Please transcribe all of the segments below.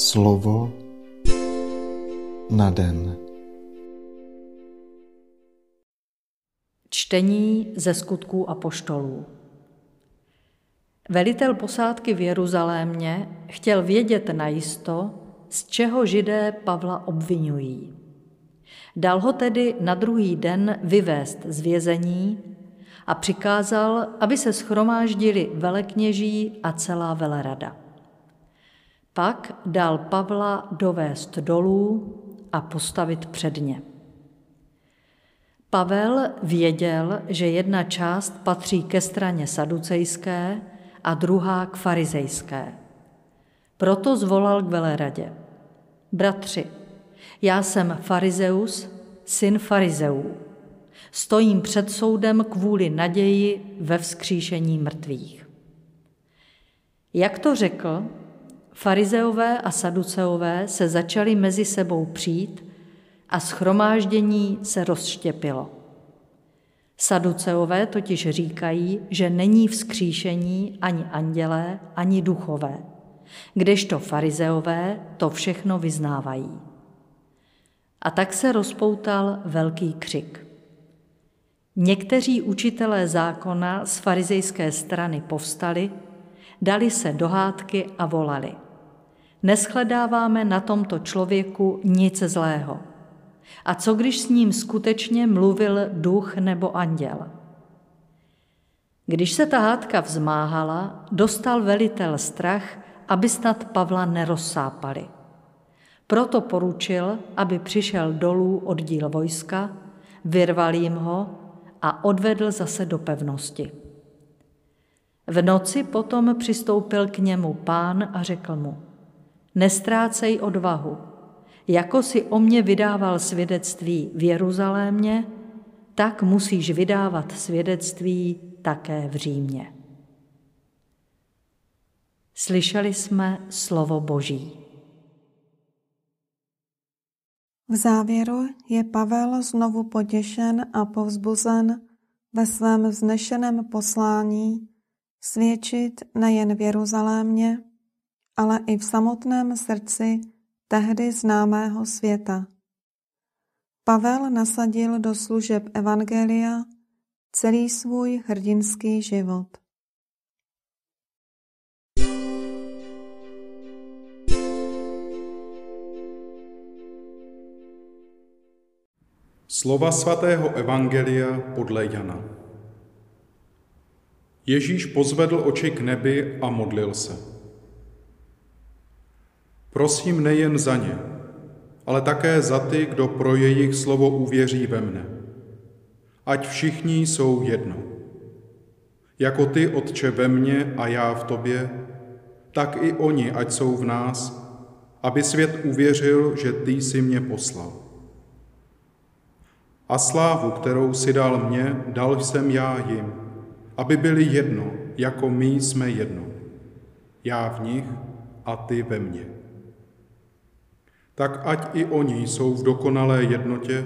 Slovo na den. Čtení ze skutků a poštolů. Velitel posádky v Jeruzalémě chtěl vědět najisto, z čeho židé Pavla obvinují. Dal ho tedy na druhý den vyvést z vězení a přikázal, aby se schromáždili velekněží a celá velerada. Pak dal Pavla dovést dolů a postavit před ně. Pavel věděl, že jedna část patří ke straně saducejské a druhá k farizejské. Proto zvolal k veleradě. Bratři, já jsem farizeus, syn farizeů. Stojím před soudem kvůli naději ve vzkříšení mrtvých. Jak to řekl, farizeové a saduceové se začali mezi sebou přijít a schromáždění se rozštěpilo. Saduceové totiž říkají, že není vzkříšení ani andělé, ani duchové, kdežto farizeové to všechno vyznávají. A tak se rozpoutal velký křik. Někteří učitelé zákona z farizejské strany povstali, dali se do hádky a volali. Neschledáváme na tomto člověku nic zlého. A co když s ním skutečně mluvil duch nebo anděl? Když se ta hádka vzmáhala, dostal velitel strach, aby snad Pavla nerozsápali. Proto poručil, aby přišel dolů oddíl vojska, vyrval jim ho a odvedl zase do pevnosti. V noci potom přistoupil k němu pán a řekl mu, nestrácej odvahu, jako si o mě vydával svědectví v Jeruzalémě, tak musíš vydávat svědectví také v Římě. Slyšeli jsme slovo Boží. V závěru je Pavel znovu potěšen a povzbuzen ve svém vznešeném poslání svědčit nejen v Jeruzalémě, ale i v samotném srdci tehdy známého světa. Pavel nasadil do služeb Evangelia celý svůj hrdinský život. Slova svatého Evangelia podle Jana. Ježíš pozvedl oči k nebi a modlil se. Prosím nejen za ně, ale také za ty, kdo pro jejich slovo uvěří ve mne. Ať všichni jsou jedno. Jako ty, Otče, ve mně a já v tobě, tak i oni, ať jsou v nás, aby svět uvěřil, že ty jsi mě poslal. A slávu, kterou si dal mě, dal jsem já jim, aby byli jedno, jako my jsme jedno. Já v nich a ty ve mně. Tak ať i oni jsou v dokonalé jednotě,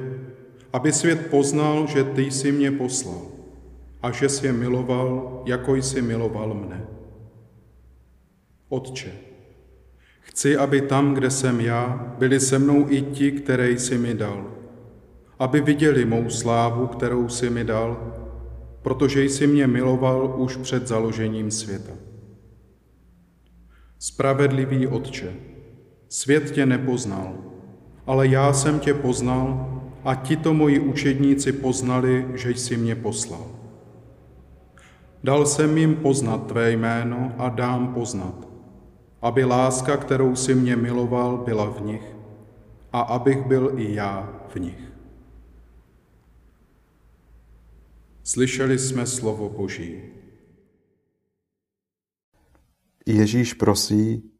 aby svět poznal, že ty jsi mě poslal a že jsi je miloval, jako jsi miloval mne. Otče, chci, aby tam, kde jsem já, byli se mnou i ti, které jsi mi dal, aby viděli mou slávu, kterou jsi mi dal, protože jsi mě miloval už před založením světa. Spravedlivý Otče, svět tě nepoznal, ale já jsem tě poznal a tito moji učedníci poznali, že jsi mě poslal. Dal jsem jim poznat tvé jméno a dám poznat, aby láska, kterou si mě miloval, byla v nich a abych byl i já v nich. Slyšeli jsme slovo Boží. Ježíš prosí,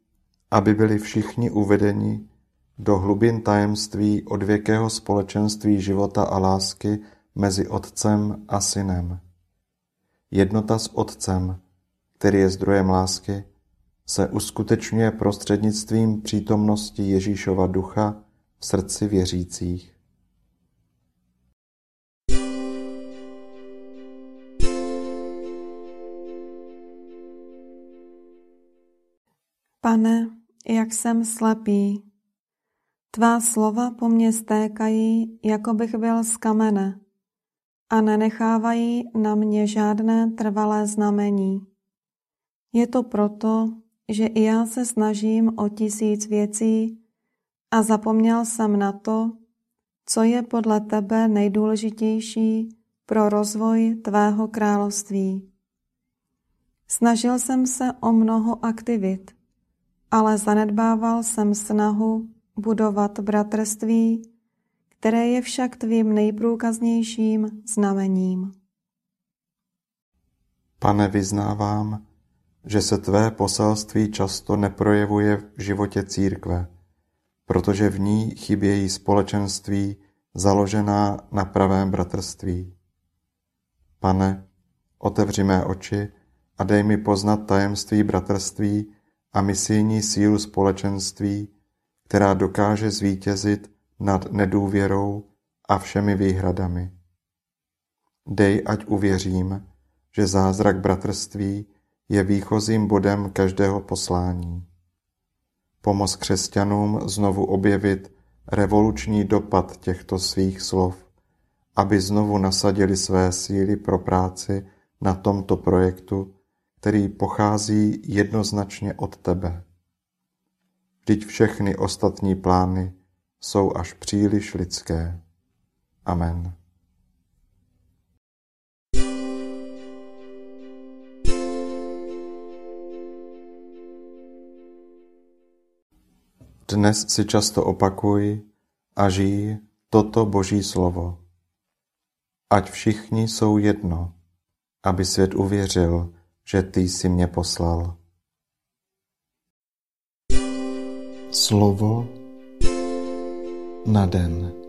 aby byli všichni uvedeni do hlubin tajemství odvěkého společenství života a lásky mezi Otcem a Synem. Jednota s Otcem, který je zdrojem lásky, se uskutečňuje prostřednictvím přítomnosti Ježíšova ducha v srdci věřících. Pane, jak jsem slepý. Tvá slova po mně stékají, jako bych byl z kamene a nenechávají na mě žádné trvalé znamení. Je to proto, že i já se snažím o tisíc věcí a zapomněl jsem na to, co je podle tebe nejdůležitější pro rozvoj tvého království. Snažil jsem se o mnoho aktivit, ale zanedbával jsem snahu budovat bratrství, které je však tvým nejprůkaznějším znamením. Pane, vyznávám, že se tvé poselství často neprojevuje v životě církve, protože v ní chybějí společenství založená na pravém bratrství. Pane, otevři mé oči a dej mi poznat tajemství bratrství a misijní sílu společenství, která dokáže zvítězit nad nedůvěrou a všemi výhradami. Dej, ať uvěřím, že zázrak bratrství je výchozím bodem každého poslání. Pomoz křesťanům znovu objevit revoluční dopad těchto svých slov, aby znovu nasadili své síly pro práci na tomto projektu, který pochází jednoznačně od tebe. Vždyť všechny ostatní plány jsou až příliš lidské. Amen. Dnes si často opakuj a žij toto Boží slovo. Ať všichni jsou jedno, aby svět uvěřil, že ty jsi mě poslal. Slovo na den.